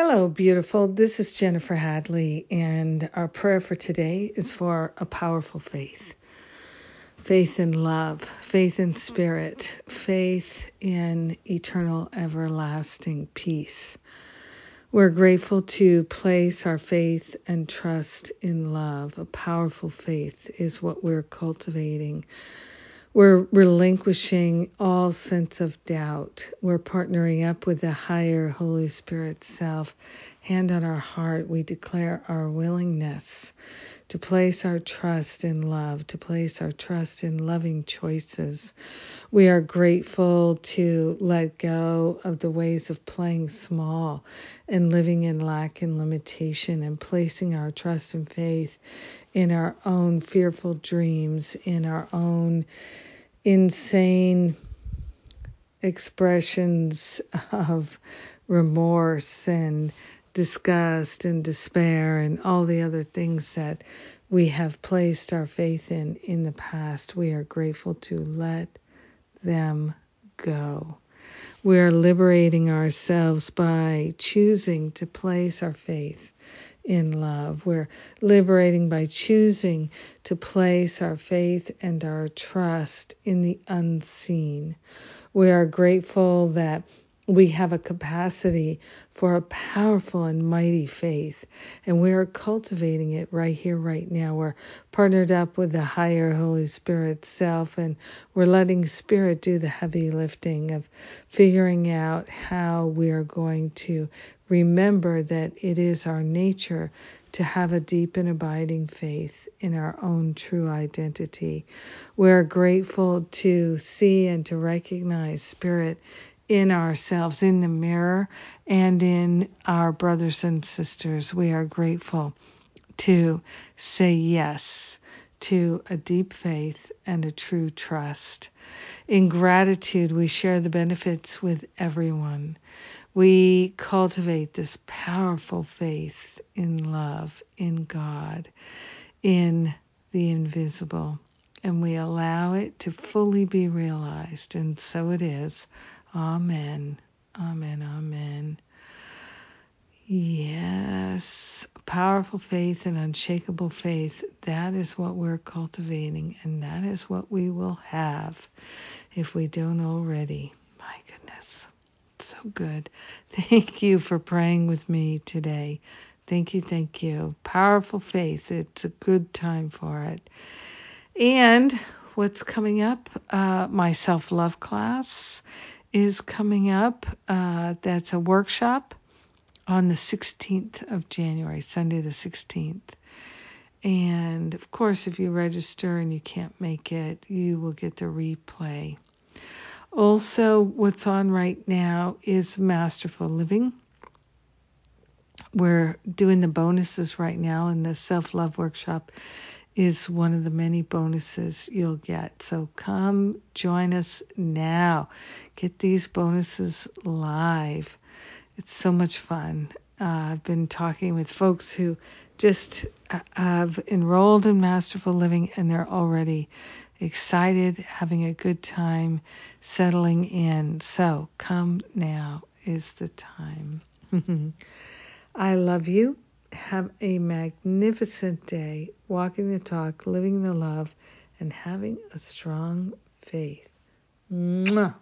Hello, beautiful. This is Jennifer Hadley, and our prayer for today is for a powerful faith faith in love, faith in spirit, faith in eternal, everlasting peace. We're grateful to place our faith and trust in love. A powerful faith is what we're cultivating we're relinquishing all sense of doubt. We're partnering up with the higher Holy Spirit self. Hand on our heart, we declare our willingness to place our trust in love, to place our trust in loving choices. We are grateful to let go of the ways of playing small and living in lack and limitation and placing our trust and faith in our own fearful dreams, in our own insane expressions of remorse and disgust and despair and all the other things that we have placed our faith in in the past. We are grateful to let them go. We are liberating ourselves by choosing to place our faith in love. We're liberating by choosing to place our faith and our trust in the unseen. We are grateful that we have a capacity for a powerful and mighty faith, and we are cultivating it right here, right now. We're partnered up with the higher Holy Spirit self, and we're letting Spirit do the heavy lifting of figuring out how we are going to remember that it is our nature to have a deep and abiding faith in our own true identity. We're grateful to see and to recognize Spirit in ourselves, in the mirror, and in our brothers and sisters. We are grateful to say yes to a deep faith and a true trust. In gratitude, we share the benefits with everyone. We cultivate this powerful faith in love, in God, in the invisible, and we allow it to fully be realized. And so it is. Amen. Amen. Amen. Yes, powerful faith and unshakable faith. That is what we're cultivating, and that is what we will have if we don't already. My goodness, so good. Thank you for praying with me today. Thank you, thank you. Powerful faith. It's a good time for it. And what's coming up? Uh, my self love class is coming up. Uh, that's a workshop on the 16th of January, Sunday the 16th. And of course, if you register and you can't make it, you will get the replay. Also, what's on right now is Masterful Living. We're doing the bonuses right now, in the self love workshop is one of the many bonuses you'll get. So come join us now. Get these bonuses live. It's so much fun. Uh, I've been talking with folks who just uh, have enrolled in Masterful Living and they're already excited, having a good time, settling in. So come now is the time. I love you. Have a magnificent day, walking the talk, living the love, and having a strong faith. Mwah.